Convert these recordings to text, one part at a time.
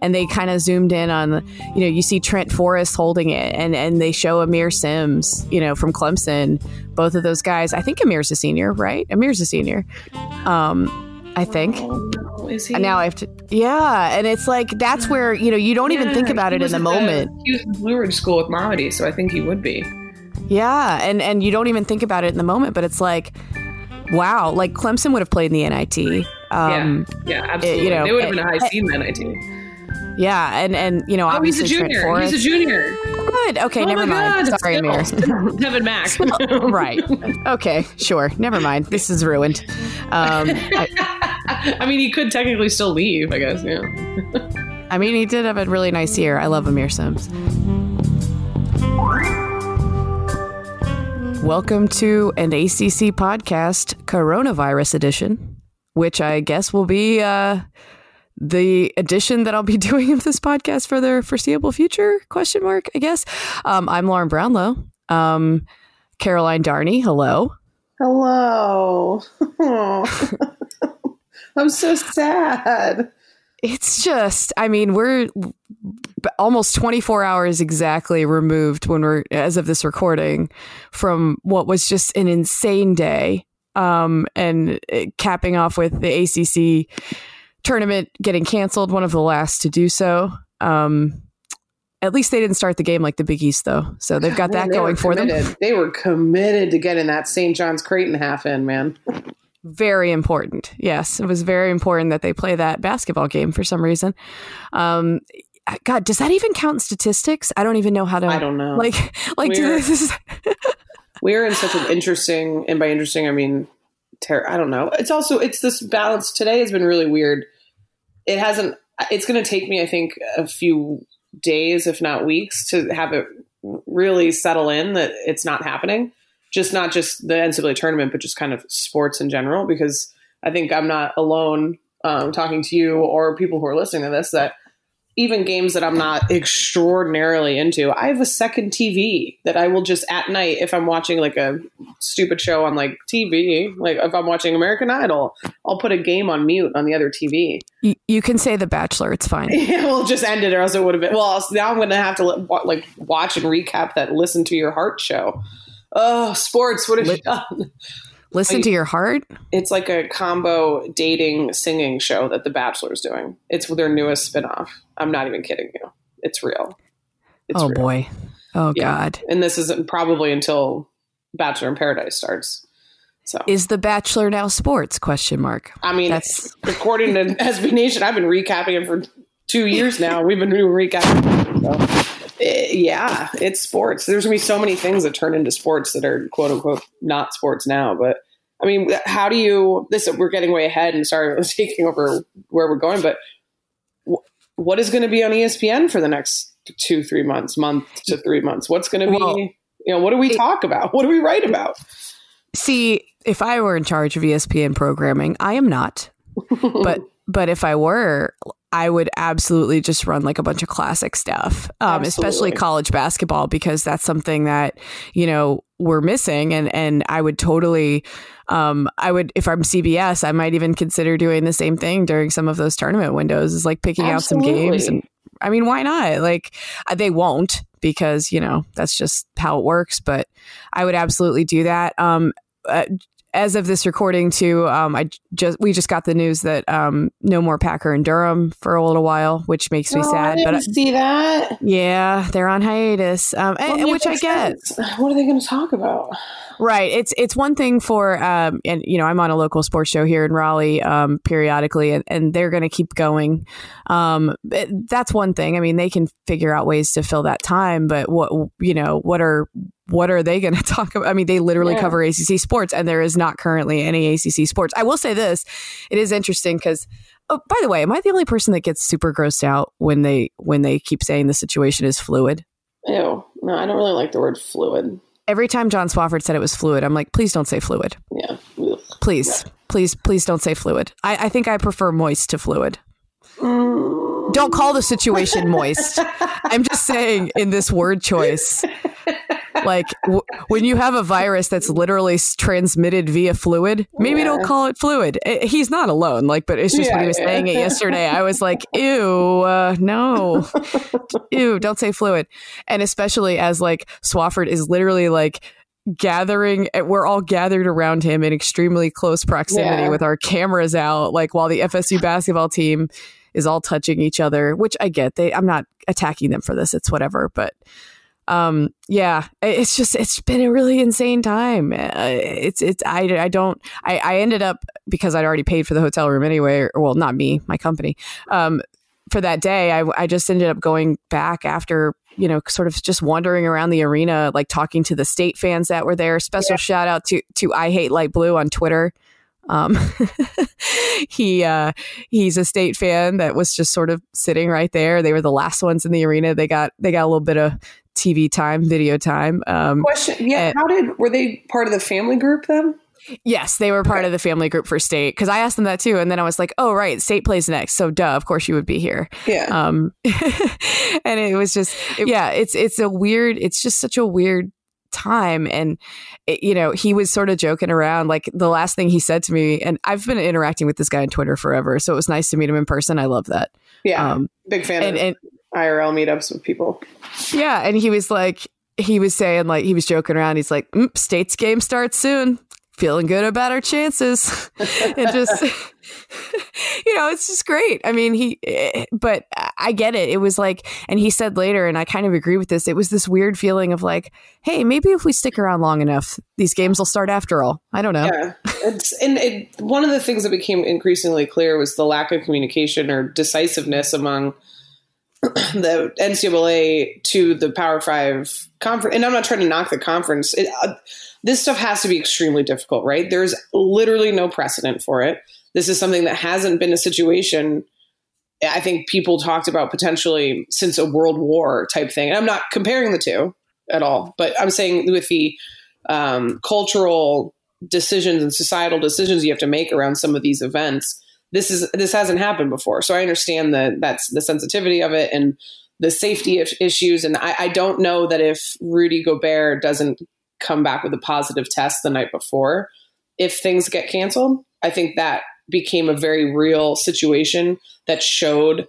and they kind of zoomed in on you know you see Trent Forrest holding it and and they show Aamir Simms you know from Clemson. Both of those guys I think Aamir's a senior right? Aamir's a senior. Um I think. Oh, is he? and now I have to yeah and it's like that's where you know you don't even think about it in the moment. he was in Blue Ridge School with Mamadi, so I think he would be. yeah and and you don't even think about it in the moment but it's like wow like Clemson would have played in the NIT um yeah, absolutely. you know, they would have been a high seed in the NIT. yeah and and you know Oh, he's a junior. Forrest He's a junior. good okay oh never mind God, sorry Aamir. Devin Mack. right. Okay. Sure. Never mind. This is ruined. Um, I, I mean, he could technically still leave, I guess. Yeah. I mean, he did have a really nice year. I love Aamir Simms. Welcome to an ACC podcast, Coronavirus Edition, which I guess will be uh, the edition that I'll be doing of this podcast for the foreseeable future? Question mark. I guess. Um, I'm Lauren Brownlow. Um, Caroline Darney. Hello. Hello. I'm so sad. It's just, I mean, we're almost 24 hours exactly removed when we're, as of this recording, from what was just an insane day. Um, and uh, capping off with the ACC tournament getting canceled, one of the last to do so. Um, at least they didn't start the game like the Big East, though. So they've got that they going for them. They were committed to getting that St. John's Creighton half in, man. very important. Yes, it was very important that they play that basketball game for some reason. Um, God, does that even count in statistics? I don't even know how to. I don't know. Like, like, do Weird. this is, We're in such an interesting, and by interesting, I mean, ter- I don't know. It's also, it's this balance today has been really weird. It hasn't, it's going to take me, I think, a few days, if not weeks, to have it really settle in that it's not happening. Just not just the NCAA tournament, but just kind of sports in general, because I think I'm not alone um, talking to you or people who are listening to this that even games that I'm not extraordinarily into, I have a second TV that I will just at night if I'm watching like a stupid show on like TV, like if I'm watching American Idol, I'll put a game on mute on the other TV. you, you can say The Bachelor. It's fine. Yeah, we'll just end it, or else it would have been. Well, now I'm going to have to like watch and recap that "Listen to Your Heart" show. Oh, sports! What have you done? Listen to your heart. It's like a combo dating singing show that The Bachelor's doing. It's their newest spinoff. I'm not even kidding you. It's real. It's oh real. boy. Oh Yeah. God. and this isn't probably until Bachelor in Paradise starts. So Is The Bachelor now sports? Question mark. I mean, That's- according to SB Nation, I've been recapping it for two years now. We've been recapping. So, eh, yeah, it's sports. There's gonna be so many things that turn into sports that are quote unquote not sports now. But I mean, how do you? This we're getting way ahead, and sorry, I was taking over where we're going. But wh- what is going to be on ESPN for the next two, three months, month to three months? What's going to be? Well, you know, what do we it- talk about? What do we write about? See, if I were in charge of ESPN programming, I am not. but but if I were, I would absolutely just run like a bunch of classic stuff, um, especially college basketball, because that's something that you know we're missing, and and I would totally, um, I would if I'm CBS, I might even consider doing the same thing during some of those tournament windows, is like picking out some games, and I mean, why not? Like uh, they won't because you know that's just how it works, but I would absolutely do that. Um, uh, as of this recording too um i just we just got the news that um no more packer and durham for a little while which makes me Oh, sad I but didn't see that. yeah they're on hiatus um Well, and which i get sense. What are they going to talk about? right it's it's one thing for um and you know i'm on a local sports show here in raleigh um periodically and, and they're going to keep going um that's one thing i mean they can figure out ways to fill that time but what you know what are what are they going to talk about? I mean, they literally Yeah. cover ACC sports, and there is not currently any ACC sports. I will say this: it is interesting because, oh, by the way, am I the only person that gets super grossed out when they when they keep saying the situation is fluid? Ew. No, I don't really like the word fluid. Every time John Swofford said it was fluid, I'm like, please don't say fluid. Yeah. Ugh. Please, please, please don't say fluid. I, I think I prefer moist to fluid. Mm. Don't call the situation moist. I'm just saying in this word choice. Like w- when you have a virus that's literally transmitted via fluid, maybe Yeah. don't call it fluid. Eh, He's not alone, like, but it's just when he was yeah. saying it yesterday, I was like, ew, uh, no, ew, don't say fluid. And especially as like Swofford is literally like gathering, eh, we're all gathered around him in extremely close proximity Yeah. with our cameras out, like while the FSU basketball team is all touching each other, which I get. They, I'm not attacking them for this. It's whatever, but um yeah it's just it's been a really insane time. Uh, it's it's i i don't i i ended up because i'd already paid for the hotel room anyway or, well not me my company. Um for that day i i just ended up going back after you know sort of just wandering around the arena like talking to the state fans that were there. Special shout out to to i hate light blue on twitter. Um he uh he's a state fan that was just sort of sitting right there. They were the last ones in the arena. They got they got a little bit of tv time video time um Question: Yeah, Uh, how did were they part of the family group then? yes they were part of the family group for state because i asked them that too and then i was like oh right state plays next so duh of course you would be here Yeah, um and it was just yeah it's it's a weird it's just such a weird time and it, you know he was sort of joking around like the last thing he said to me and i've been interacting with this guy on twitter forever so it was nice to meet him in person i love that yeah. um Big fan and of and IRL meetups with people. yeah and he was like he was saying like he was joking around. He's like mm, state's game starts soon. Feeling good about our chances. And just you know it's just great. I mean he eh, but i get it. It was like and he said later and i kind of agree with this it was this weird feeling of like hey maybe if we stick around long enough these games will start after all. I don't know. Yeah, it's and it, one of the things that became increasingly clear was the lack of communication or decisiveness among the NCAA to the Power Five conference. And I'm not trying to knock the conference. It, uh, this stuff has to be extremely difficult, right? There's literally no precedent for it. This is something that hasn't been a situation. I think people talked about potentially since a world war type thing. And I'm not comparing the two at all, but I'm saying with the um, cultural decisions and societal decisions you have to make around some of these events this is this hasn't happened before. So i understand the that's the sensitivity of it and the safety issues. And I, I don't know that if rudy gobert doesn't come back with a positive test the night before if things get canceled i think that became a very real situation that showed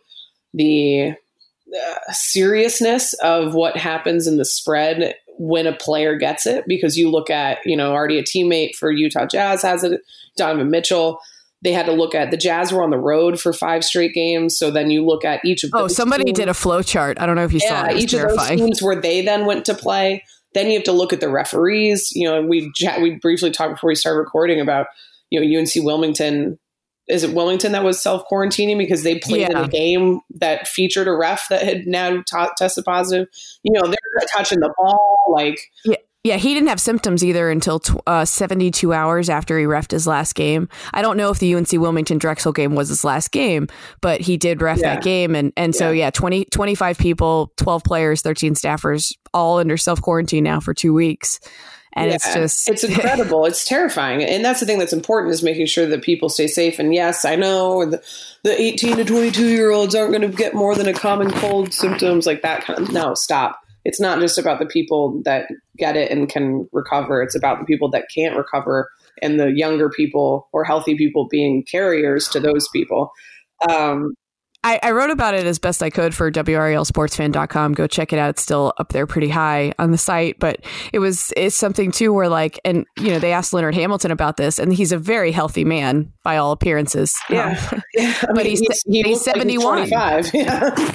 the uh, seriousness of what happens in the spread when a player gets it. Because you look at you know already a teammate for utah jazz has it donovan mitchell they had to look at the jazz were on the road for five straight games so then you look at each of the oh somebody teams. did a flow chart i don't know if you saw it, it each of those terrifying. teams where they then went to play then you have to look at the referees you know we we briefly talked before we started recording about you know unc wilmington is it Wilmington that was self quarantining because they played in Yeah. a game that featured a ref that had now t- tested positive? You know, they're touching the ball like Yeah, he didn't have symptoms either until tw- uh, 72 hours after he refed his last game. I don't know if the UNC Wilmington Drexel game was his last game, but he did ref Yeah. that game. And, and so, yeah, 20, 25 people, 12 players, 13 staffers, all under self quarantine now for two weeks. And it's just, it's incredible. it's terrifying, and that's the thing that's important is making sure that people stay safe. And yes, I know the, the eighteen to twenty two year olds aren't going to get more than a common cold symptoms like that. Kind of no, stop. It's not just about the people that get it and can recover. It's about the people that can't recover and the younger people or healthy people being carriers to those people. Um, I, I wrote about it as best I could for WRALSportsFan.com. Go check it out. It's still up there pretty high on the site, but it was it's something too where like and you know they asked Leonard Hamilton about this, and he's a very healthy man by all appearances. Yeah. Um, yeah, I But mean, he's- he he's looks like 71. 25. Yeah.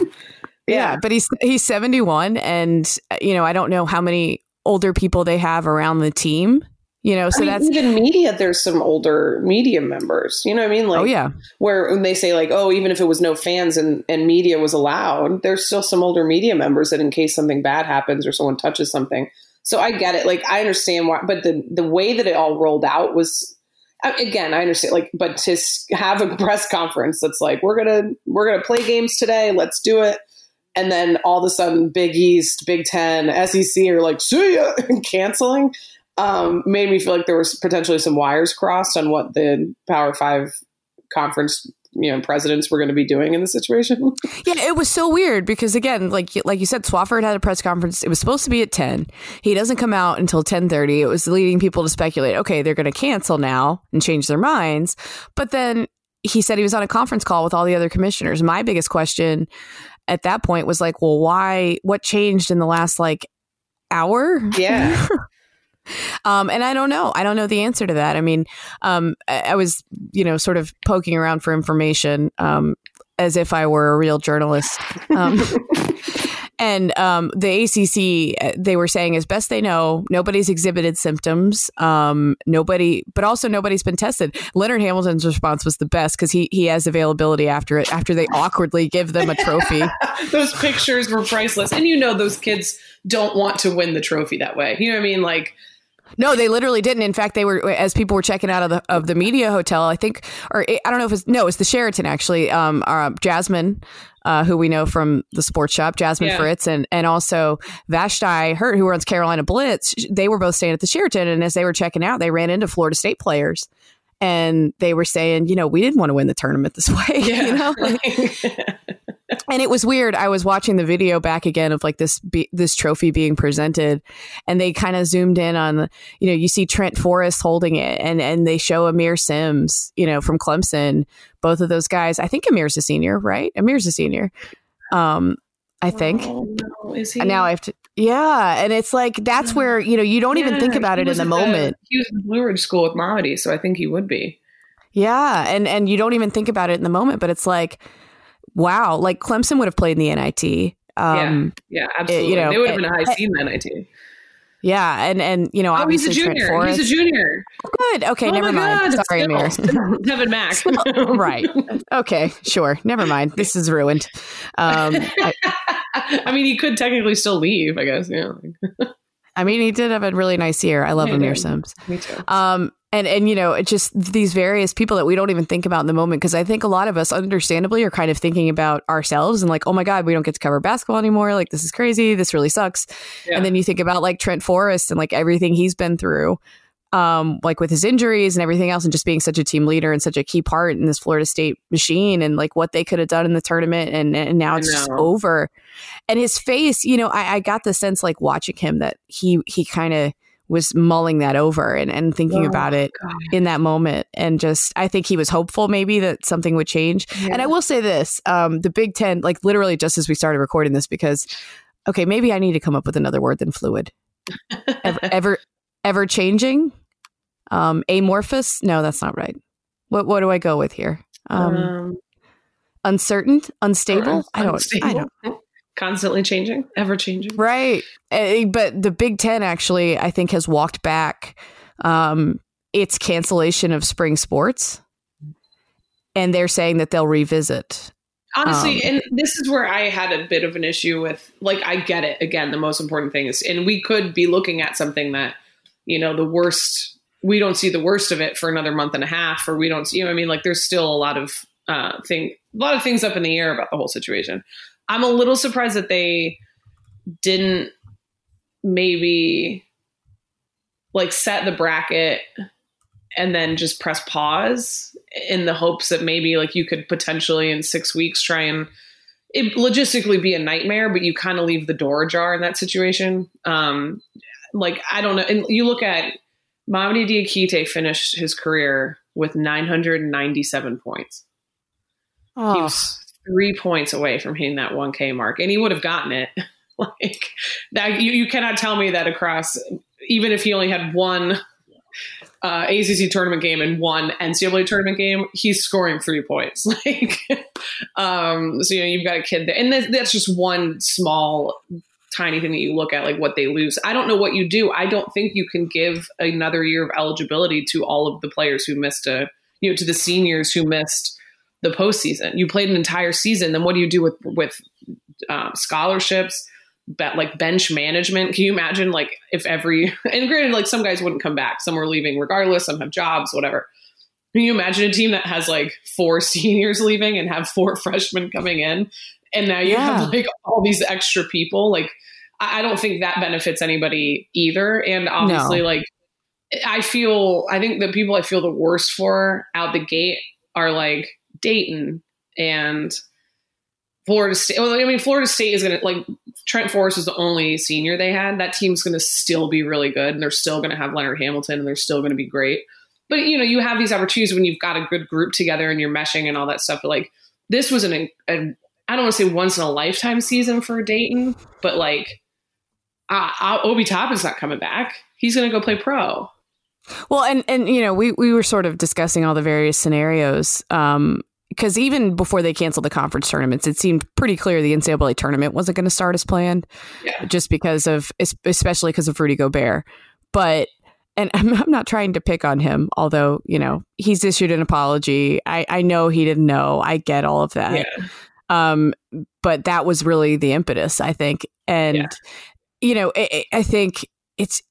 Yeah, yeah. but he's he's seventy one, and uh, you know I don't know how many older people they have around the team. You know, so I mean, that's even media. There's some older media members. You know what I mean? Like, oh yeah, where when they say like, oh, even if it was no fans and, and media was allowed, there's still some older media members that in case something bad happens or someone touches something. So I get it. Like I understand why, but the the way that it all rolled out was again I understand. Like, but to have a press conference that's like we're gonna we're gonna play games today, let's do it. And then all of a sudden, Big East, Big Ten, SEC are like, see ya, and canceling. Um, made me feel like there was potentially some wires crossed on what the Power Five conference you know presidents were going to be doing in the situation. Yeah, it was so weird because again, like like you said, Swofford had a press conference. It was supposed to be at ten. He doesn't come out until ten thirty. It was leading people to speculate. Okay, they're going to cancel now and change their minds. But then he said he was on a conference call with all the other commissioners. My biggest question at that point was like, well, why? What changed in the last like hour? Yeah. Um, and I don't know. I don't know the answer to that. I mean, um, I, I was, you know, sort of poking around for information um, as if I were a real journalist. Um, and um, the ACC, they were saying, as best they know, nobody's exhibited symptoms. Um, nobody, but also nobody's been tested. Leonard Hamilton's response was the best because he he has availability after it. After they awkwardly give them a trophy. those pictures were priceless, and you know those kids don't want to win the trophy that way. You know what I mean? Like No, they literally didn't. In fact, they were as people were checking out of the of the media hotel. I think, or I don't know if it's no, it's the Sheraton actually. Um, uh, Jasmine, uh, who we know from the sports shop, Jasmine Yeah. Fritz, and and also Vashti Hurt, who runs Carolina Blitz. They were both staying at the Sheraton, and as they were checking out, they ran into Florida State players. And they were saying, you know, we didn't want to win the tournament this way, you know. and it was weird. I was watching the video back again of like this be- this trophy being presented, and they kind of zoomed in on you know, you see Trent Forrest holding it, and and they show Aamir Simms, you know, from Clemson. Both of those guys. I think Aamir's a senior, right? Aamir's a senior. Um, I think. Oh, no, is he? And now I have to. Yeah, and it's like that's where you know you don't even think about it in the moment. he was in Blue Ridge School with Mamadi, so I think he would be. Yeah, and and you don't even think about it in the moment, but it's like, wow, like Clemson would have played in the NIT. Um, Yeah, absolutely. know, they would have been a high seed in the NIT. Yeah, and and you know, Oh, he's a junior. Forrest. He's a junior. Good. Okay, oh never mind. God, Sorry, Aamir. still. Devin Mack. right. Okay, sure. Never mind. This is ruined. Um, I, I mean, he could technically still leave. I guess. Yeah. I mean, he did have a really nice year. I love Aamir. Simms. Me too. Um, and and you know, it just these various people that we don't even think about in the moment because I think a lot of us, understandably, are kind of thinking about ourselves and like, oh my god, we don't get to cover basketball anymore. Like this is crazy. This really sucks. Yeah. And then you think about like Trent Forrest and like everything he's been through, um, like with his injuries and everything else, and just being such a team leader and such a key part in this Florida State machine, and like what they could have done in the tournament, and and now it's just over. And his face, you know, I, I got the sense like watching him that he he kind of was mulling that over and, and thinking Oh, about it God. in that moment. And just i think he was hopeful maybe that something would change. And i will say this um, the big ten like literally just as we started recording this because okay maybe i need to come up with another word than fluid. Ever ever, ever changing? Um, amorphous? No that's not right. What what do i go with here? Um, Um, uncertain? Unstable? I don't i unstable. don't Constantly changing, ever changing. Right. Eh, But the Big Ten actually, I think, has walked back um, its cancellation of spring sports. And they're saying that they'll revisit. Honestly, Um, and this is where I had a bit of an issue with like I get it. Again, the most important thing is and we could be looking at something that, you know, the worst we don't see the worst of it for another month and a half, or we don't see you know, I mean, like there's still a lot of uh thing a lot of things up in the air about the whole situation. I'm a little surprised that they didn't maybe like set the bracket and then just press pause in the hopes that maybe like you could potentially in six weeks try and it logistically be a nightmare, but you kind of leave the door ajar in that situation. Um, like I don't know, and you look at Mamadi Diakite finished his career with 997 points. He Oh, was three points away from hitting that 1K mark, and he would have gotten it. like that, you, you cannot tell me that across, even if he only had one uh, ACC tournament game and one NCAA tournament game, he's scoring three points. Like, um, so you know, you've got a kid there, and that's, that's just one small, tiny thing that you look at, like what they lose. I don't know what you do. I don't think you can give another year of eligibility to all of the players who missed a, you know, to the seniors who missed the postseason. You played an entire season. Then what do you do with with um, scholarships? Bet like bench management. Can you imagine like if every and granted like some guys wouldn't come back. Some were leaving regardless. Some have jobs. Whatever. Can you imagine a team that has like four seniors leaving and have four freshmen coming in, and now you Yeah. have like all these extra people? Like I I don't think that benefits anybody either. And obviously, No. like I feel, I think the people I feel the worst for out the gate are like Dayton and Florida State. Well, I mean, Florida State is going to like Trent Forrest was the only senior they had. That team's going to still be really good, and they're still going to have Leonard Hamilton, and they're still going to be great. But you know, you have these opportunities when you've got a good group together and you're meshing and all that stuff. But like this was an, a, I don't want to say once in a lifetime season for Dayton, but like uh, uh, Obi Toppin's not coming back. He's going to go play pro. Well, and and you know, we we were sort of discussing all the various scenarios. Um, because even before they canceled the conference tournaments, it seemed pretty clear the NCAA tournament wasn't going to start as planned, Yeah. just because of, especially because of Rudy Gobert. But, and I'm, I'm not trying to pick on him, although, you know, he's issued an apology. I, I know he didn't know. I get all of that. Yeah. Um, but that was really the impetus, I think. And, Yeah. you know, I, I think it's,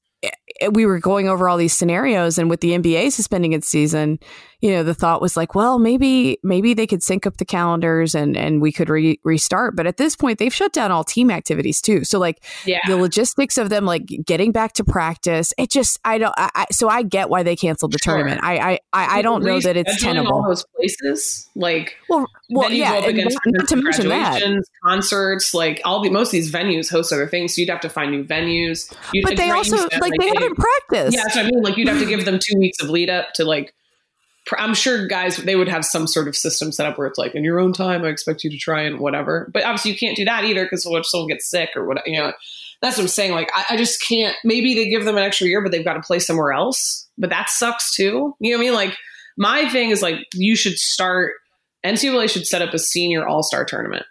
we were going over all these scenarios and with the NBA suspending its season, you know, the thought was like, well, maybe maybe they could sync up the calendars and and we could re- restart. But at this point, they've shut down all team activities too. So like Yeah. the logistics of them like getting back to practice, it just I don't. I, I, so I get why they canceled the Sure. tournament. I I I, I don't know that it's tenable. All those places, like well, well, yeah, go up and not, not to mention that. concerts, like all the most of these venues host other things, so you'd have to find new venues. You'd But they also them, like they haven't practiced. Yeah, that's what I mean. Like you'd have to give them two weeks of lead up to like. I'm sure guys they would have some sort of system set up where it's like in your own time. I expect you to try and whatever. But obviously you can't do that either because what if someone gets sick or what? You know, that's what I'm saying. Like I, I just can't. Maybe they give them an extra year, but they've got to play somewhere else. But that sucks too. You know what I mean? Like my thing is like you should start. NCAA should set up a senior All Star tournament.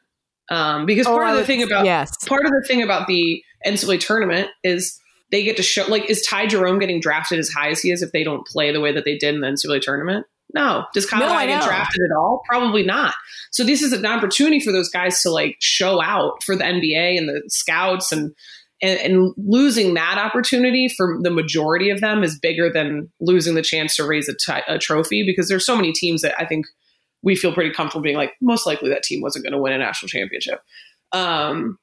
Um, because Oh, part I of the would- thing about yes, part of the thing about the NCAA tournament is they get to show like is Ty Jerome getting drafted as high as he is if they don't play the way that they did in the NCAA tournament? No. Does Kyle No, I get drafted at all? Probably not. So this is an opportunity for those guys to like show out for the NBA and the scouts and and, and losing that opportunity for the majority of them is bigger than losing the chance to raise a a trophy because there's so many teams that I think we feel pretty comfortable being like most likely that team wasn't going to win a national championship. Um,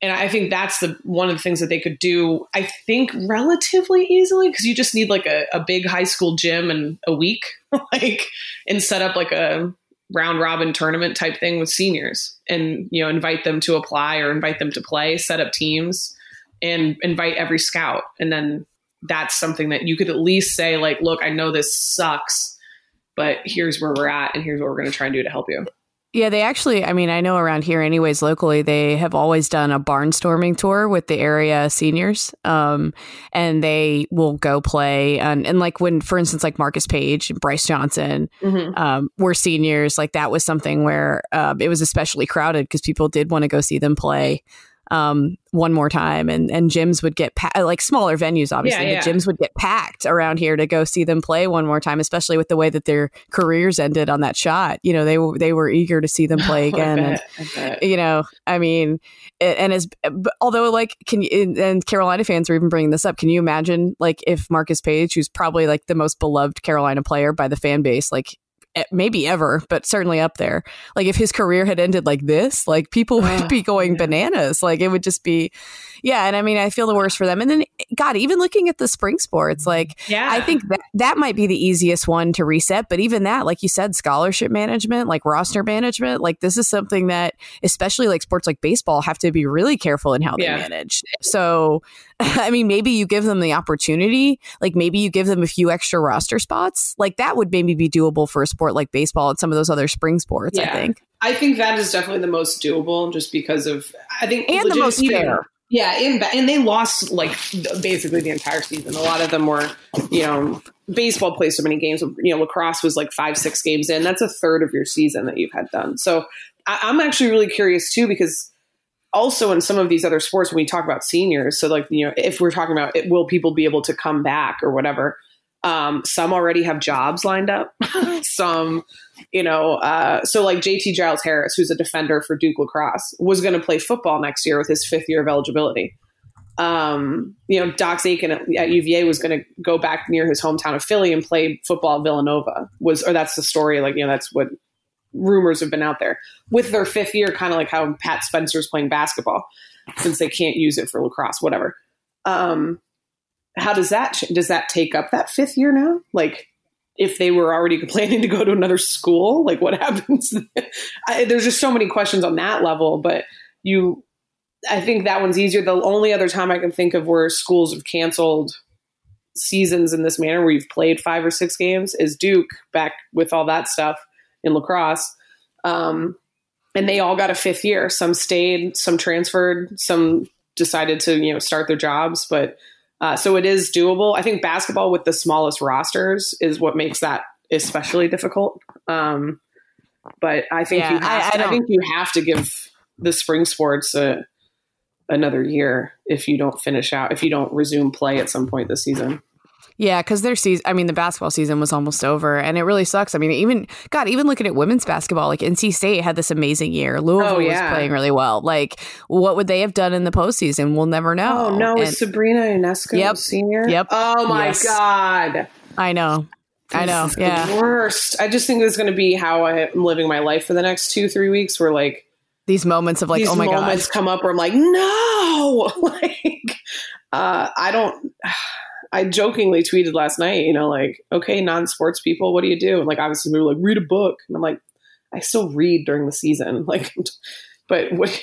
and I think that's the one of the things that they could do. I think relatively easily because you just need like a, a big high school gym and a week, like, and set up like a round robin tournament type thing with seniors, and you know invite them to apply or invite them to play, set up teams, and invite every scout, and then that's something that you could at least say like, look, I know this sucks, but here's where we're at, and here's what we're going to try and do to help you. Yeah, they actually, I mean, I know around here, anyways, locally, they have always done a barnstorming tour with the area seniors. Um, and they will go play. And, and like when, for instance, like Marcus Paige and Brice Johnson Mm-hmm. um, were seniors, like that was something where um, it was especially crowded because people did want to go see them play. Um, one more time, and and gyms would get pa- like smaller venues. Obviously, Yeah, yeah. the gyms would get packed around here to go see them play one more time, especially with the way that their careers ended on that shot. You know, they were they were eager to see them play again, and you know, I mean, and as although like can you and Carolina fans are even bringing this up, can you imagine like if Marcus Paige, who's probably like the most beloved Carolina player by the fan base, like maybe ever, but certainly up there, like if his career had ended like this, like people would Oh, be going yeah. bananas. Like it would just be, yeah. And I mean, I feel the worst for them. And then God, even looking at the spring sports, like yeah, I think that that might be the easiest one to reset. But even that, like you said, scholarship management, like roster management, like this is something that, especially like sports like baseball, have to be really careful in how they Yeah. manage. So, I mean, maybe you give them the opportunity, like maybe you give them a few extra roster spots, like that would maybe be doable for a sport like baseball and some of those other spring sports. I think, I think that is definitely the most doable, just because of I think and the most fair. Yeah, and, and they lost like basically the entire season. A lot of them were, you know, baseball plays so many games. You know, lacrosse was like five, six games in. That's a third of your season that you've had done. So I, I'm actually really curious too because also in some of these other sports when we talk about seniors, so like you know, if we're talking about it, will people be able to come back or whatever? Um, some already have jobs lined up. some, you know, uh, so like JT Giles Harris, who's a defender for Duke lacrosse, was going to play football next year with his fifth year of eligibility. Um, you know, Dox Aitken at, at UVA was going to go back near his hometown of Philly and play football Villanova. Was or that's the story. Like you know, that's what rumors have been out there with their fifth year, kind of like how Pat Spencer's playing basketball since they can't use it for lacrosse, whatever. Um, how does that does that take up that fifth year now? Like, if they were already planning to go to another school, like what happens? I, there's just so many questions on that level, but you, I think that one's easier. The only other time I can think of where schools have canceled seasons in this manner, where you've played five or six games, is Duke back with all that stuff in lacrosse. Um, and they all got a fifth year. Some stayed, some transferred, some decided to you know start their jobs, but uh, so it is doable. I think basketball with the smallest rosters is what makes that especially difficult. Um, but I think Yeah, you have I- I to, I, don't- think you have to give the spring sports a, another year if you don't finish out if you don't resume play at some point this season. Yeah, because their season, I mean, the basketball season was almost over, and it really sucks. I mean, even God, even looking at women's basketball, like NC State had this amazing year. Louisville Oh, yeah. was playing really well. Like, what would they have done in the postseason? We'll never know. Oh no, And- is Sabrina Ionescu Yep. senior? Yep. Oh my Yes. god. I know, I know. This is the Yeah, worst. I just think this is going to be how I'm living my life for the next two, three weeks. Where like these moments of like, oh my god, moments come up where I'm like, no, like, uh, I don't. I jokingly tweeted last night, you know, like, okay, non-sports people, what do you do? And like, obviously, we were like, read a book, and I'm like, I still read during the season, like, but what,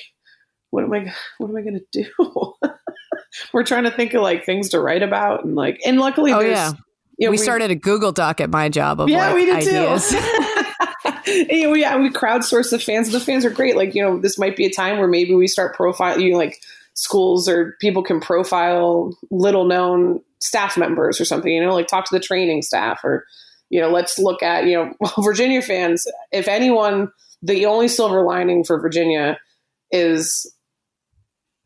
what am I, what am I going to do? we're trying to think of like things to write about, and like, and luckily, Oh, yeah. you know, we, started a Google Doc at my job of yeah, like we did ideas. too. you know, yeah, we crowdsource the fans. The fans are great. Like, you know, this might be a time where maybe we start profile you know, like schools or people can profile little known staff members or something, you know, like talk to the training staff or, you know, let's look at, you know, Virginia fans, if anyone, the only silver lining for Virginia is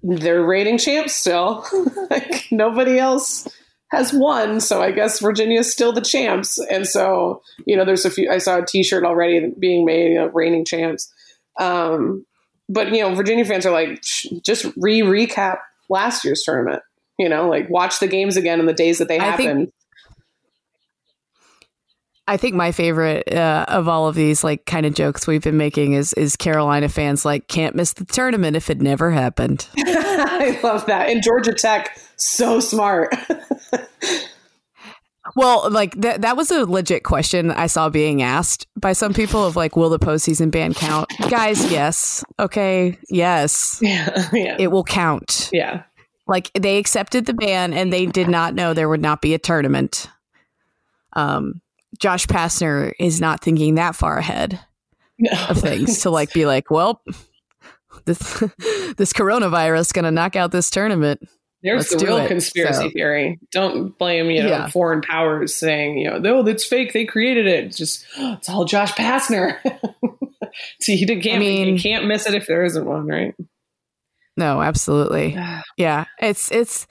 they're reigning champs still. like nobody else has won, so I guess Virginia is still the champs. And so, you know, there's a few. I saw a T-shirt already being made, you know, reigning champs. Um, but you know, Virginia fans are like, just re recap last year's tournament. You know, like watch the games again in the days that they I think- happened. I think my favorite uh, of all of these like kind of jokes we've been making is is Carolina fans like can't miss the tournament if it never happened. I love that. And Georgia Tech, so smart. Well, like that that was a legit question I saw being asked by some people of like, will the postseason ban count? Guys, yes. Okay, yes. yeah, yeah, It will count. yeah. Like they accepted the ban and they did not know there would not be a tournament. Um Josh Pastner is not thinking that far ahead No. of things to like be like, well, this this coronavirus gonna knock out this tournament. There's Let's the real it. conspiracy So- theory. Don't blame you know Yeah. foreign powers saying you know no that's fake. They created it. It's just it's all Josh Pastner. See, he can't I mean- you can't miss it if there isn't one, right? No, absolutely. Yeah, it's it's.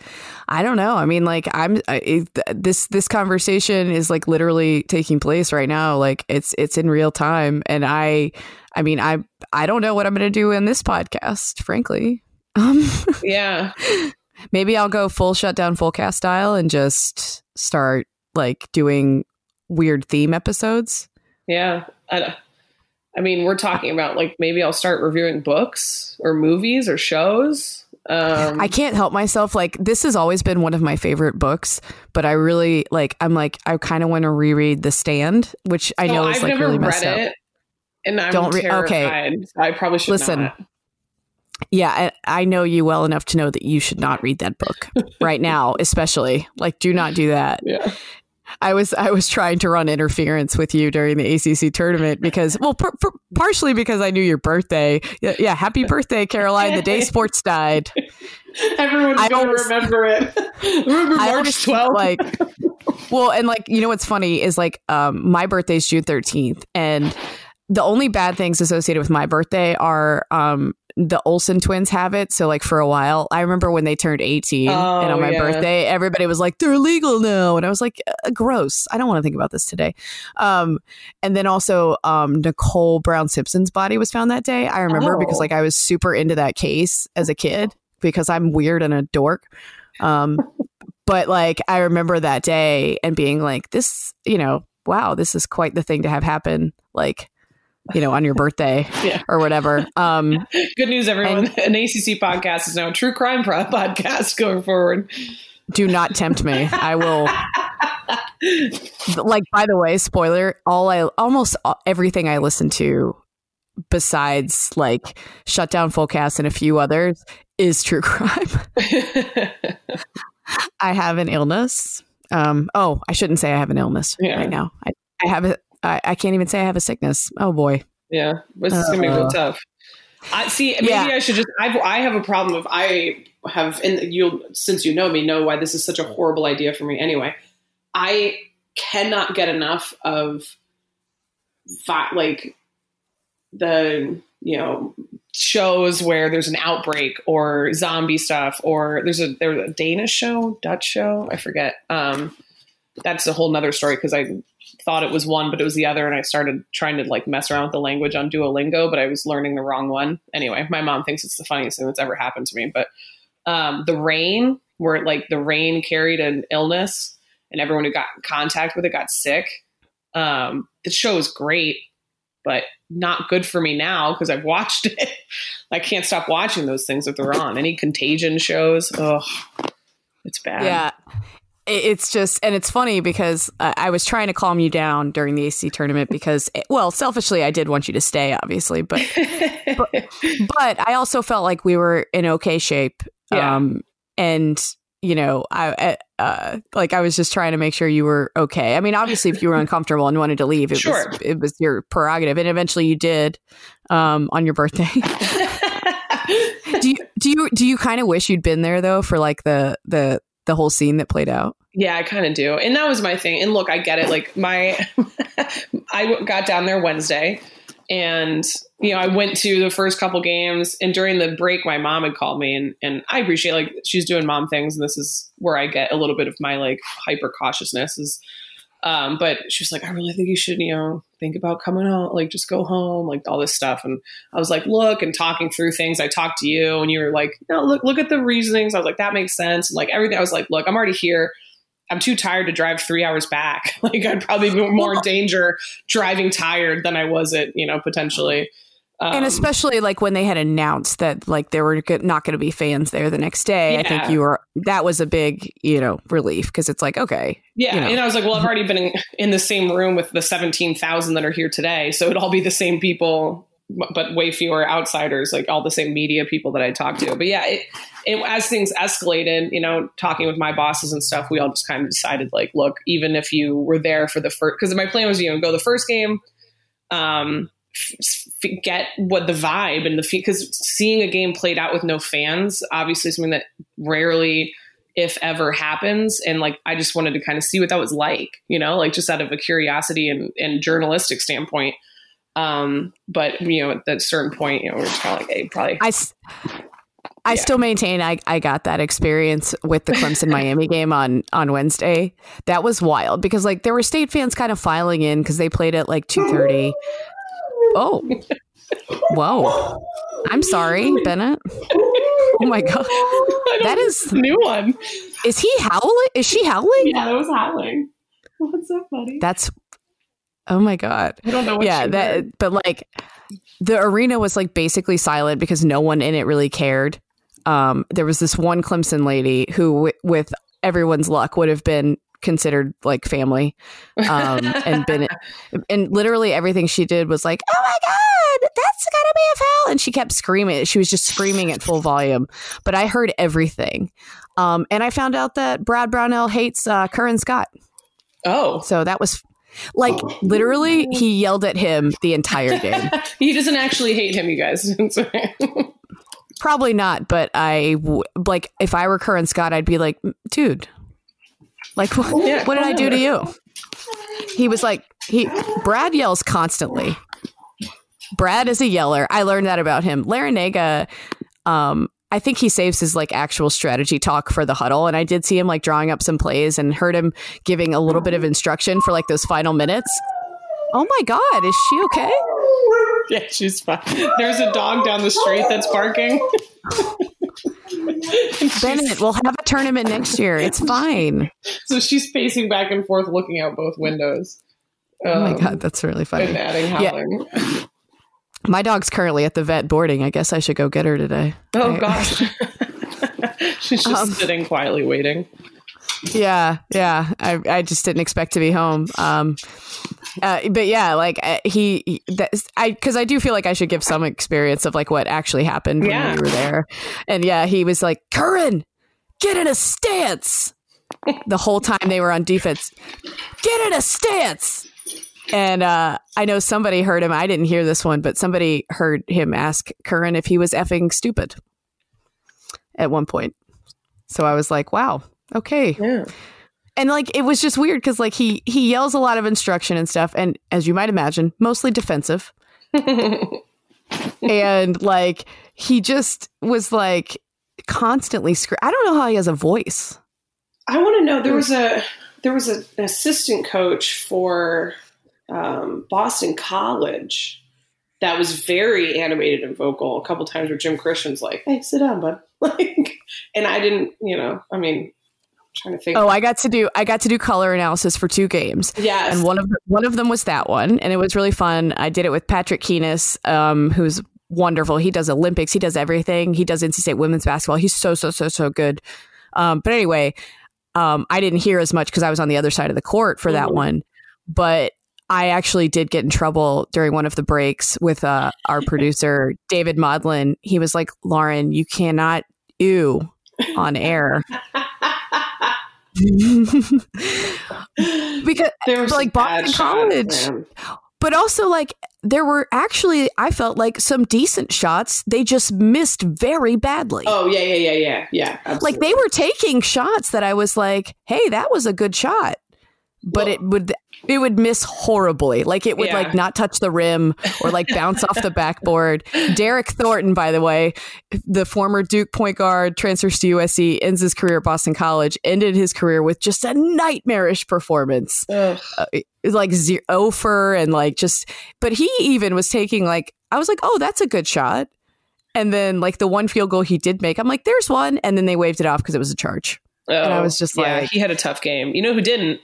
I don't know. I mean, like I'm I, this this conversation is like literally taking place right now. Like it's it's in real time, and I, I mean, I I don't know what I'm going to do in this podcast. Frankly, um, Yeah, maybe I'll go full shutdown, full cast style, and just start like doing weird theme episodes. yeah. I, I mean, we're talking about like maybe I'll start reviewing books or movies or shows. Um, I can't help myself. Like this has always been one of my favorite books, but I really like. I'm like I kind of want to reread The Stand, which I so know is I've like really messed up. it, and I'm Don't re- okay. So I probably should Listen, not. Yeah, I, I know you well enough to know that you should not read that book right now, especially. Like, do not do that. Yeah. I was I was trying to run interference with you during the ACC tournament because, well, par- par- partially because I knew your birthday. Yeah, yeah, happy birthday, Caroline! The day sports died. Everyone's I gonna always- remember it. remember March always 12th? like well and like you know what's funny is like um my birthday's june 13th and the only bad things associated with my birthday are um the Olsen twins have it. So like for a while, I remember when they turned 18 Oh, and on my yeah. birthday, everybody was like, they're legal now. And I was like, uh, gross. I don't want to think about this today. Um, and then also um, Nicole Brown Simpson's body was found that day. I remember because Oh. like I was super into that case as a kid because I'm weird and a dork. Um, but like I remember that day and being like, this, you know, wow, this is quite the thing to have happen. Like, you know, on your birthday Yeah. or whatever. Um, Good news, everyone. An ACC podcast is now a true crime pro- podcast going forward. do not tempt me. I will like by the way, spoiler, all I almost everything I listen to besides like Shutdown Fullcast and a few others is true crime. I have an illness. Um, oh, I shouldn't say I have an illness yeah. right now. I, I have a. I, I can't even say I have a sickness. Oh boy. Yeah, this is gonna be real uh, tough. I see. Maybe yeah. I should just. I've, I have a problem of I have, and you'll since you know me, know why this is such a horrible idea for me. Anyway, I cannot get enough of like the you know shows where there's an outbreak or zombie stuff or there's a there's a Danish show, Dutch show, I forget. Um, that's a whole nother story because I thought it was one, but it was the other, and I started trying to like mess around with the language on Duolingo, but I was learning the wrong one. Anyway, my mom thinks it's the funniest thing that's ever happened to me. But um, the rain, where like the rain carried an illness, and everyone who got in contact with it got sick. Um, the show is great, but not good for me now because I've watched it. I can't stop watching those things if they're on. Any contagion shows, oh, it's bad. Yeah. It's just, and it's funny because uh, I was trying to calm you down during the AC tournament because, eh, well, selfishly, I did want you to stay, obviously, but, but, but, I also felt like we were in okay shape. Yeah. Um, and you know, I, eh, uh, like I was just trying to make sure you were okay. I mean, obviously, if you were uncomfortable and wanted to leave, it sure. was it was your prerogative, and eventually you did um, on your birthday. do you do you do you kind of wish you'd been there though for like the the the whole scene that played out? Yeah, I kind of do, and that was my thing. And look, I get it. Like my, I got down there Wednesday and, you know, I went to the first couple games and during the break, my mom had called me and, and I appreciate like she's doing mom things. And this is where I get a little bit of my like hyper cautiousness is, um, but she was like, I really think you should, you know, think about coming home, like just go home, like all this stuff. And I was like, look, and talking through things. I talked to you and you were like, no, look, look at the reasonings. I was like, that makes sense. And like everything, I was like, look, I'm already here. I'm too tired to drive three hours back. like I'd probably be more in danger driving tired than I was at, you know, potentially. Um, and especially like when they had announced that like there were not going to be fans there the next day, yeah. I think you were that was a big you know relief because it's like okay, yeah. You know. And I was like, well, I've already been in, in the same room with the seventeen thousand that are here today, so it'd all be the same people but way fewer outsiders, like all the same media people that I talked to. But yeah, it, it, as things escalated, you know, talking with my bosses and stuff, we all just kind of decided, like, look, even if you were there for the first, because my plan was, you know, go the first game, um, f- get what the vibe and the feel because seeing a game played out with no fans, obviously, is something that rarely if ever happens and like i just wanted to kind of see what that was like you know like just out of a curiosity and, and journalistic standpoint um, but you know, at that certain point, you know, we're just kind of like, hey, probably. I, I yeah. still maintain I, I got that experience with the Clemson Miami game on on Wednesday. That was wild because like there were state fans kind of filing in because they played at like two thirty. Oh, whoa! I'm sorry, Bennett. Oh my god, that is new one. Is he howling? Is she howling? Yeah, that was howling. What's so funny? That's Oh my god. I don't know Yeah, that heard. but like the arena was like basically silent because no one in it really cared. Um there was this one Clemson lady who w- with everyone's luck would have been considered like family um and been and literally everything she did was like oh my god that's gonna be a foul. And she kept screaming she was just screaming at full volume. But i heard everything. Um and i found out that brad brownell hates uh curran scott. Oh. So that was like literally, he yelled at him the entire game. he doesn't actually hate him, you guys. Probably not, but I w- like if I were Curran Scott, I'd be like, dude, like what, what did I do to you? He was like, he Brad yells constantly. Brad is a yeller. I learned that about him. Larrañaga, um, I think he saves his like actual strategy talk for the huddle. And I did see him like drawing up some plays and heard him giving a little bit of instruction for like those final minutes. Oh my God, is she okay? Yeah, she's fine. There's a dog down the street that's barking. Bennett, we'll have a tournament next year. It's fine. So she's pacing back and forth, looking out both windows. Um, oh my um, god, that's really funny. And adding howling. Yeah. My dog's currently at the vet boarding. I guess I should go get her today. Oh I, gosh. She's just um, sitting quietly waiting. Yeah, yeah. I, I just didn't expect to be home. Um, uh, but yeah, like uh, he, he that's, I because I do feel like I should give some experience of like what actually happened Yeah. when we were there. And yeah, he was like, "Curran, get in a stance." the whole time they were on defense, get in a stance. And uh, I know somebody heard him. I didn't hear this one, but somebody heard him ask Curran if he was effing stupid at one point. So I was like, "Wow, okay." Yeah. and like it was just weird because like he he yells a lot of instruction and stuff and as you might imagine mostly defensive and like he just was like constantly scr- i don't know how he has a voice I want to know. There was a there was a, an assistant coach for um, Boston College that was very animated and vocal. A couple times where Jim Christian's like, "Hey, sit down, bud," like, and I didn't. You know, I mean, trying to think. oh i got to do i got to do color analysis for two games. Yes, and one of one of them was that one and it was really fun. I did it with patrick Kinas um, who's wonderful. He does olympics. He does everything. He does nc state women's basketball. He's so so so so good. Um, but anyway um, i didn't hear as much because i was on the other side of the court for that Mhm. one. But i actually did get in trouble during one of the breaks with uh, our producer david modlin. He was like lauren you cannot ew on air because there was like Boston College. but also like there were actually i felt like some decent shots they just missed very badly Oh yeah, yeah, yeah, yeah, yeah. like they were taking shots that i was like hey that was a good shot but Well- it would it would miss horribly. Like it would Yeah. like not touch the rim or like bounce off the backboard. Derryck thornton by the way the former duke point guard transfers to usc ends his career at boston college ended his career with just a nightmarish performance. Uh, like zero offer and like just but he even was taking like i was like oh that's a good shot. And then like the one field goal he did make i'm like there's one. And then they waved it off because it was a charge. And I Oh, was just yeah, like- he had a tough game. You know who didn't?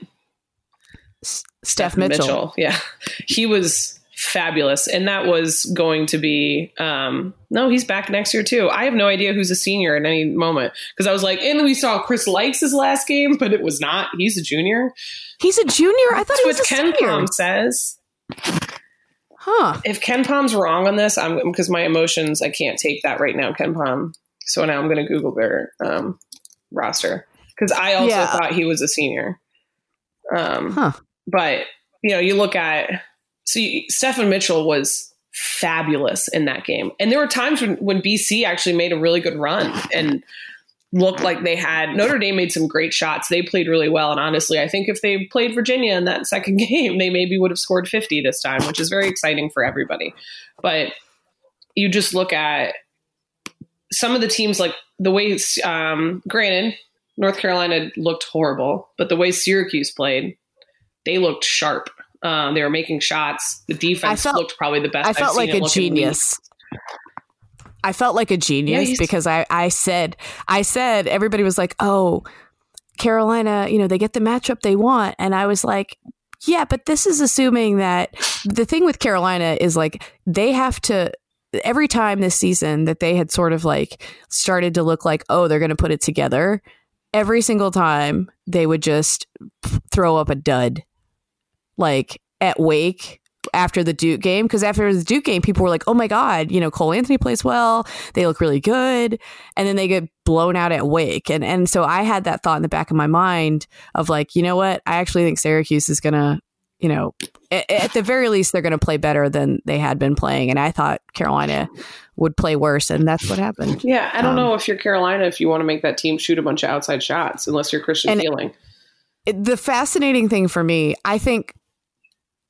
Steph mitchell, Yeah, he was fabulous, and that was going to be. Um, no, he's back next year too. I have no idea who's a senior at any moment because I was like, and we saw Chris Lykes his last game, but it was not. He's a junior. he's a junior i thought That's he what was a Ken senior Palm says. huh If KenPom's wrong on this, I'm because my emotions, I can't take that right now, KenPom. So now I'm going to Google their um, roster because I also Yeah. thought he was a senior. Um, Huh. But you know, you look at so you, Steffon Mitchell was fabulous in that game, and there were times when when BC actually made a really good run and looked like they had Notre Dame made some great shots. They played really well, and honestly, I think if they played Virginia in that second game, they maybe would have scored 50 this time, which is very exciting for everybody. But you just look at some of the teams, like the way, um, granted, North Carolina looked horrible, but the way Syracuse played, they looked sharp. Um, they were making shots. The defense felt- looked probably the best. I felt like a look in weeks. genius. I felt like a genius he's- because I, I said I said everybody was like, "Oh, Carolina, you know, they get the matchup they want." And I was like, "Yeah, but this is assuming that the thing with Carolina is like they have to every time this season that they had sort of like started to look like, "Oh, they're going to put it together." Every single time they would just throw up a dud. Like at Wake after the Duke game because after the Duke game, people were like, "Oh my god, you know, Cole Anthony plays well. They look really good," and then they get blown out at Wake, and and so I had that thought in the back of my mind of like, you know what? I actually think Syracuse is gonna, you know, at, at the very least, they're gonna play better than they had been playing, and I thought Carolina would play worse, and that's what happened. Yeah, I don't Um, know if you're Carolina if you want to make that team shoot a bunch of outside shots, unless you're Christian Keeling. The fascinating thing for me, I think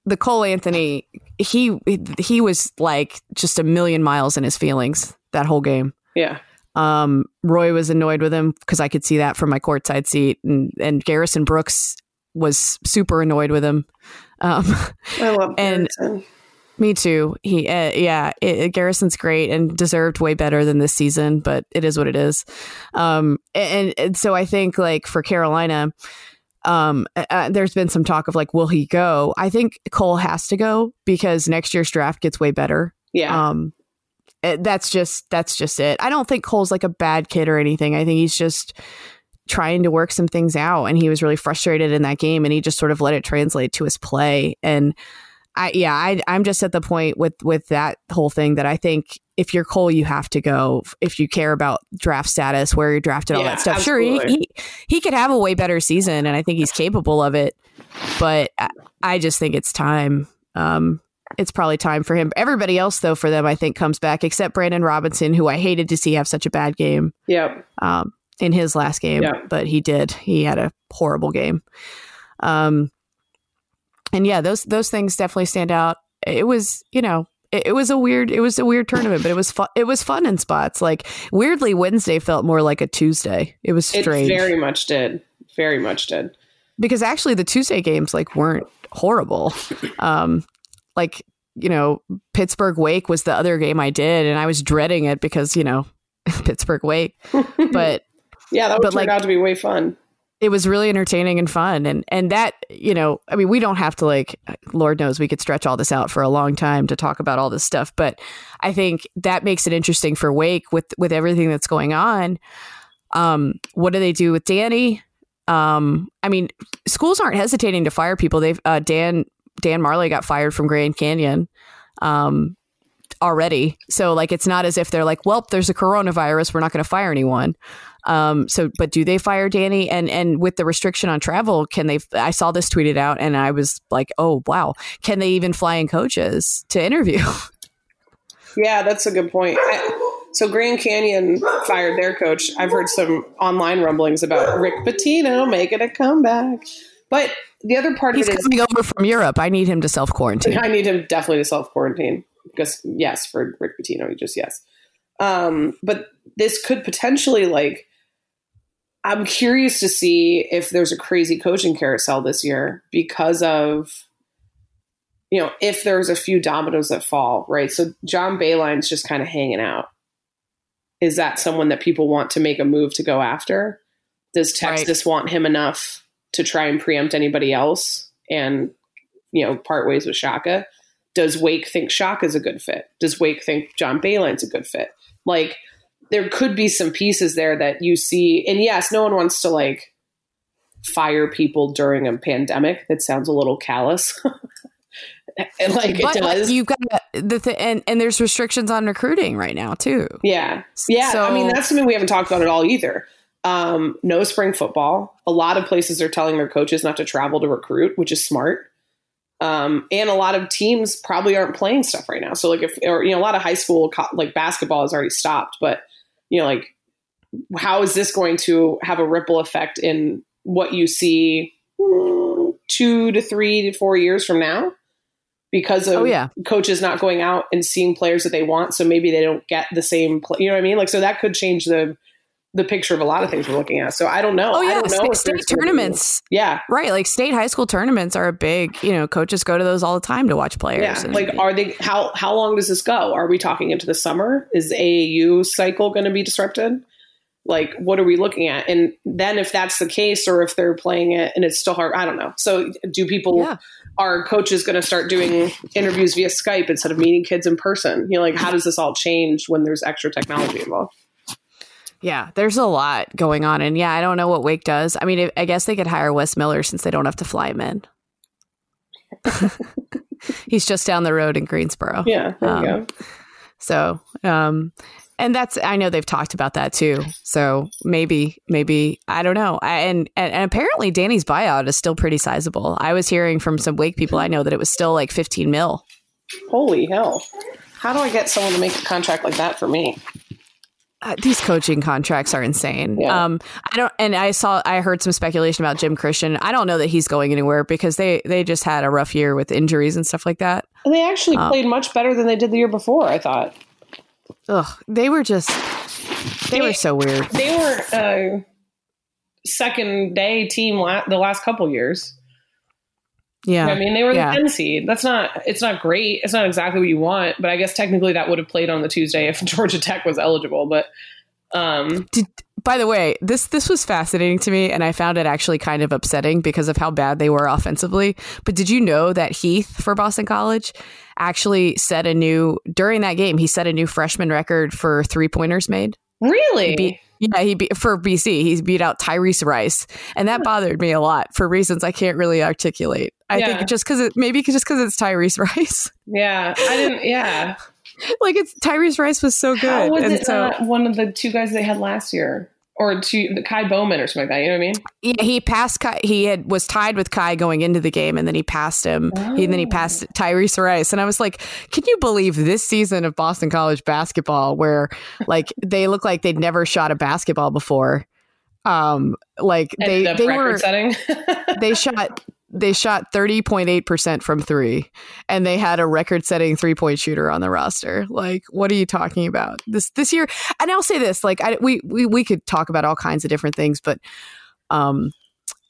the Cole Anthony, he he was like just a million miles in his feelings that whole game. Yeah, Um, Roy was annoyed with him because I could see that from my courtside seat, and and Garrison Brooks was super annoyed with him. Um, I love And- Garrison. me too. He, uh, yeah, it, Garrison's great and deserved way better than this season, but it is what it is. Um, and, and so I think like for Carolina, um, uh, there's been some talk of like, will he go? I think Cole has to go because next year's draft gets way better. Yeah, Um, that's just that's just it. I don't think Cole's like a bad kid or anything. I think he's just trying to work some things out and he was really frustrated in that game and he just sort of let it translate to his play and I yeah I I'm just at the point with with that whole thing that I think if you're Cole you have to go if you care about draft status where you're drafted all Yeah, that stuff sure he, he he could have a way better season and I think he's capable of it but I, I just think it's time um it's probably time for him everybody else though for them I think comes back except Brandon Robinson who I hated to see have such a bad game Yep. um, in his last game, Yeah. but he did. He had a horrible game. Um, and yeah, those those things definitely stand out. It was, you know, it, it was a weird, it was a weird tournament, but it was fun. It was fun in spots. Like weirdly, Wednesday felt more like a Tuesday. It was It strange very much did. Very much did. because actually the Tuesday games like weren't horrible. Um, like you know, Pittsburgh Wake was the other game I did, and I was dreading it because you know Pittsburgh Wake, but Yeah, that would turn like- out to be way fun. It was really entertaining and fun. And and that you know i mean we don't have to like lord knows we could stretch all this out for a long time to talk about all this stuff but i think that makes it interesting for wake with with everything that's going on. Um what do they do with danny? Um i mean schools aren't hesitating to fire people. They've uh dan dan Majerle got fired from grand canyon um already. So like it's not as if they're like well there's a coronavirus. We're not going to fire anyone um, so, but do they fire Danny? And and with the restriction on travel, can they? I saw this tweeted out, and I was like, oh wow, can they even fly in coaches to interview? Yeah, that's a good point. I, so Grand Canyon fired their coach. I've heard some online rumblings about Rick Pitino making a comeback. But the other part He's of it is coming over from Europe. I need him to self quarantine. I need him definitely to self quarantine because yes, for Rick Pitino, just yes. Um, but this could potentially like. I'm curious to see if there's a crazy coaching carousel this year because of, you know, if there's a few dominoes that fall, right? So John Beilein's just kind of hanging out. Is that someone that people want to make a move to go after? Does Texas want him enough to try and preempt anybody else and, you know, part ways with Shaka? Does Wake think Shaka's a good fit? Does Wake think John Beilein's a good fit? Like, there could be some pieces there that you see. And yes, no one wants to like fire people during a pandemic. That sounds a little callous. and like but it does. you've got the th- and and there's restrictions on recruiting right now too. Yeah. Yeah. So- I mean, that's something we haven't talked about at all either. Um, no spring football. A lot of places are telling their coaches not to travel to recruit, which is smart. Um, and a lot of teams probably aren't playing stuff right now. So, like, if, or, you know, a lot of high school, co- like basketball has already stopped, but, you know, like, how is this going to have a ripple effect in what you see two to three to four years from now? Because of Oh yeah, coaches not going out and seeing players that they want, so maybe they don't get the same. Play, you know what I mean? Like, so that could change the the picture of a lot of things we're looking at. So I don't know. oh I yeah. don't know State, state there's gonna be- tournaments, Yeah, right? Like state high school tournaments are a big. You know, coaches go to those all the time to watch players. yeah. and- Like, are they? How how long does this go? Are we talking into the summer? Is AAU cycle going to be disrupted? Like, what are we looking at? And then, if that's the case, or if they're playing it and it's still hard, I don't know. So, do people? yeah. Are coaches going to start doing interviews via Skype instead of meeting kids in person? You know, like, how does this all change when there's extra technology involved? Yeah, there's a lot going on, and yeah, I don't know what Wake does. I mean, I guess they could hire Wes Miller since they don't have to fly him in. He's just down the road in Greensboro. Yeah, there Um, go. So, um, and that's I know they've talked about that too. So maybe, maybe I don't know. I, and, and and apparently Danny's buyout is still pretty sizable. I was hearing from some Wake people I know that it was still like 15 mil. Holy hell. How do I get someone to make a contract like that for me? Uh, these coaching contracts are insane. Yeah. Um, I don't, and I saw, I heard some speculation about Jim Christian. I don't know that he's going anywhere because they they just had a rough year with injuries and stuff like that. And they actually Uh, played much better than they did the year before, I thought. Ugh, they were just, they were so weird. They were uh, second day team la- the last couple years. Yeah, I mean, they were Yeah. the 10 seed. That's not, it's not great. It's not exactly what you want, but I guess technically that would have played on the Tuesday if Georgia Tech was eligible. But um, Did, by the way, this this was fascinating to me, and I found it actually kind of upsetting because of how bad they were offensively. But did you know that Heath for Boston College actually set a new during that game? He set a new freshman record for three pointers made. really, He beat Yeah, he beat, for BC, he beat out Tyrese Rice, and that hmm. bothered me a lot for reasons I can't really articulate. I Yeah. think just because it maybe just because it's Tyrese Rice, Yeah, I didn't. Yeah, like it's Tyrese Rice was so good, how was and it so not one of the two guys they had last year, or two the Ky Bowman or something like that? You know what I mean? yeah, he passed. Ky, he had was tied with Kai going into the game, and then he passed him. He, and then he Oh. passed Tyrese Rice, and I was like, "Can you believe this season of Boston College basketball, where like they look like they'd never shot a basketball before? Um, like they Ended they were setting. they shot they shot 30.8% from 3 and they had a record-setting three-point shooter on the roster. Like what are you talking about? This this year and I'll say this, like I we we we could talk about all kinds of different things, but um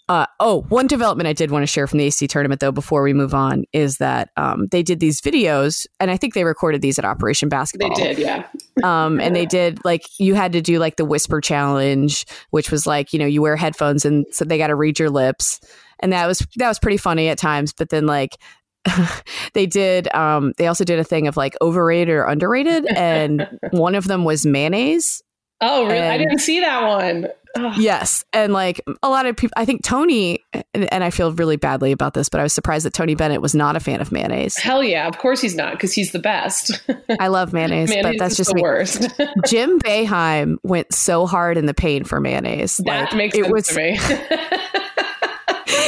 uh, oh, one development I did want to share from the AC tournament, though, before we move on, is that um, they did these videos, and I think they recorded these at Operation Basketball. they did, yeah. um, and they did like you had to do like the whisper challenge, which was like you know you wear headphones and so they got to read your lips, and that was that was pretty funny at times. But then like they did, um, they also did a thing of like overrated or underrated, and one of them was mayonnaise. Oh, really? I didn't see that one. Ugh. Yes, and like a lot of people, I think Tony, and, and I feel really badly about this, but I was surprised that Tony Bennett was not a fan of mayonnaise. Hell yeah! Of course he's not because he's the best. I love mayonnaise, Mayonnaise but that's just the me. worst. Jim Boeheim went so hard in the pain for mayonnaise. that Like, makes it sense was to me.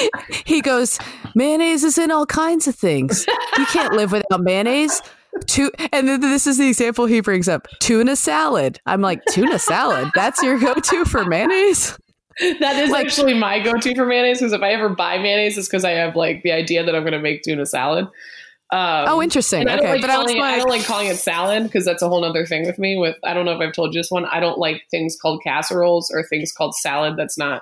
he goes, mayonnaise is in all kinds of things. You can't live without mayonnaise. Tu- and then this is the example he brings up tuna salad. I'm like, tuna salad? That's your go to for mayonnaise? that is Like- actually my go-to for mayonnaise because if I ever buy mayonnaise, it's because I have like the idea that I'm going to make tuna salad. Um, Oh, interesting. I don't Okay. like but I was calling it- I don't like calling it salad because that's a whole other thing with me. With I don't know if I've told you this one. I don't like things called casseroles or things called salad. That's not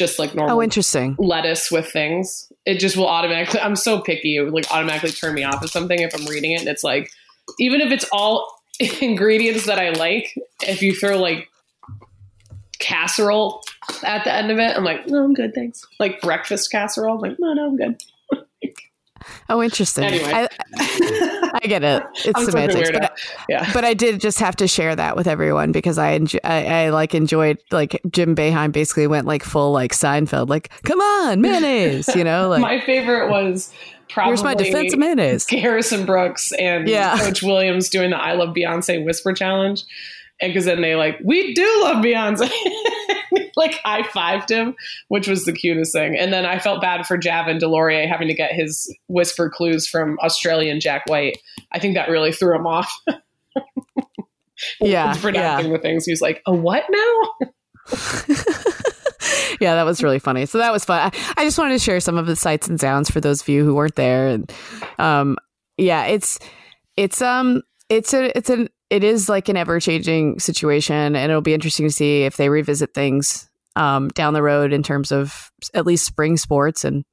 just like oh, normal oh, interesting. lettuce with things. It just will automatically. I'm so picky. It would like automatically turn me off of something if I'm reading it. And it's like, even if it's all ingredients that I like, if you throw like casserole at the end of it, I'm like, no, I'm good, thanks. Like breakfast casserole, I'm like, no, no, I'm good. Oh, interesting. Anyway. I, I get it. It's semantics. But, yeah. but I did just have to share that with everyone because I, enjoy, I, I like enjoyed like Jim Boeheim basically went like full like Seinfeld, like, come on, mayonnaise, you know, like, my favorite was probably here's my defense of mayonnaise. Garrison Brooks and Yeah. Coach Williams doing the I Love Beyonce Whisper Challenge. And because then they like, we do love Beyonce. like high fived him, which was the cutest thing. And then I felt bad for Javin DeLaurier having to get his whisper clues from Australian Jack White. I think that really threw him off. Yeah, pronouncing the things. He was like, a what now? yeah, that was really funny. So that was fun. I, I just wanted to share some of the sights and sounds for those of you who weren't there. And um, yeah, it's it's um it's a it's an it is like an ever changing situation, and it'll be interesting to see if they revisit things um down the road in terms of at least spring sports and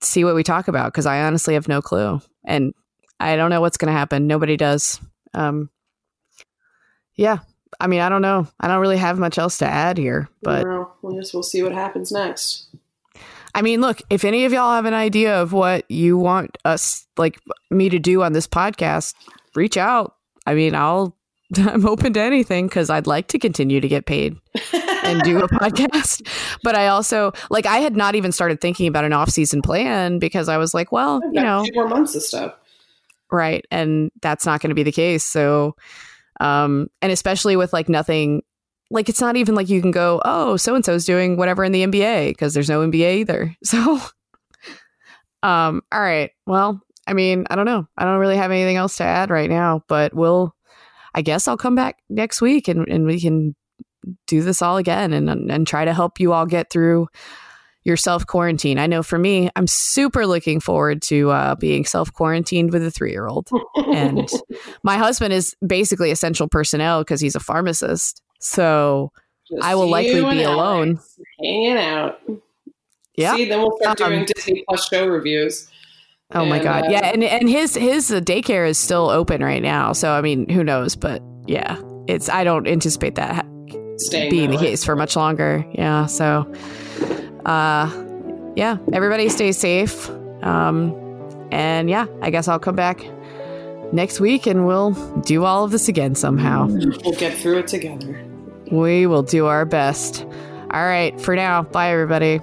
see what we talk about because I honestly have no clue and I don't know what's going to happen. Nobody does. Um, yeah, I mean, I don't know. I don't really have much else to add here, but. No, we just we'll see what happens next. I mean, look, if any of y'all have an idea of what you want us, like me to do on this podcast, reach out. I mean, I'll, I'm open to anything because I'd like to continue to get paid and do a podcast. But I also, like, I had not even started thinking about an off season plan because I was like, well, you know, two more months of stuff. right. And that's not going to be the case. So, um, and especially with like nothing, like it's not even like you can go, oh, so and so's doing whatever in the NBA because there's no NBA either. So, um, all right. Well, I mean, I don't know. I don't really have anything else to add right now, but we'll, I guess I'll come back next week and, and we can do this all again and, and try to help you all get through your self quarantine. I know for me, I'm super looking forward to uh, being self quarantined with a three year old. And my husband is basically essential personnel because he's a pharmacist. So Just I will likely be alone. hanging out. Yeah. See, then we'll start Um, doing Disney Plus show reviews. Oh my god. uh, yeah, and and his his uh, daycare is still open right now. So I mean, who knows, but yeah. It's I don't anticipate that Staying being the way. case for much longer. Yeah, so uh yeah, everybody stay safe. Um and yeah, I guess I'll come back next week and we'll do all of this again somehow. We'll get through it together. We will do our best. All right, for now, bye everybody.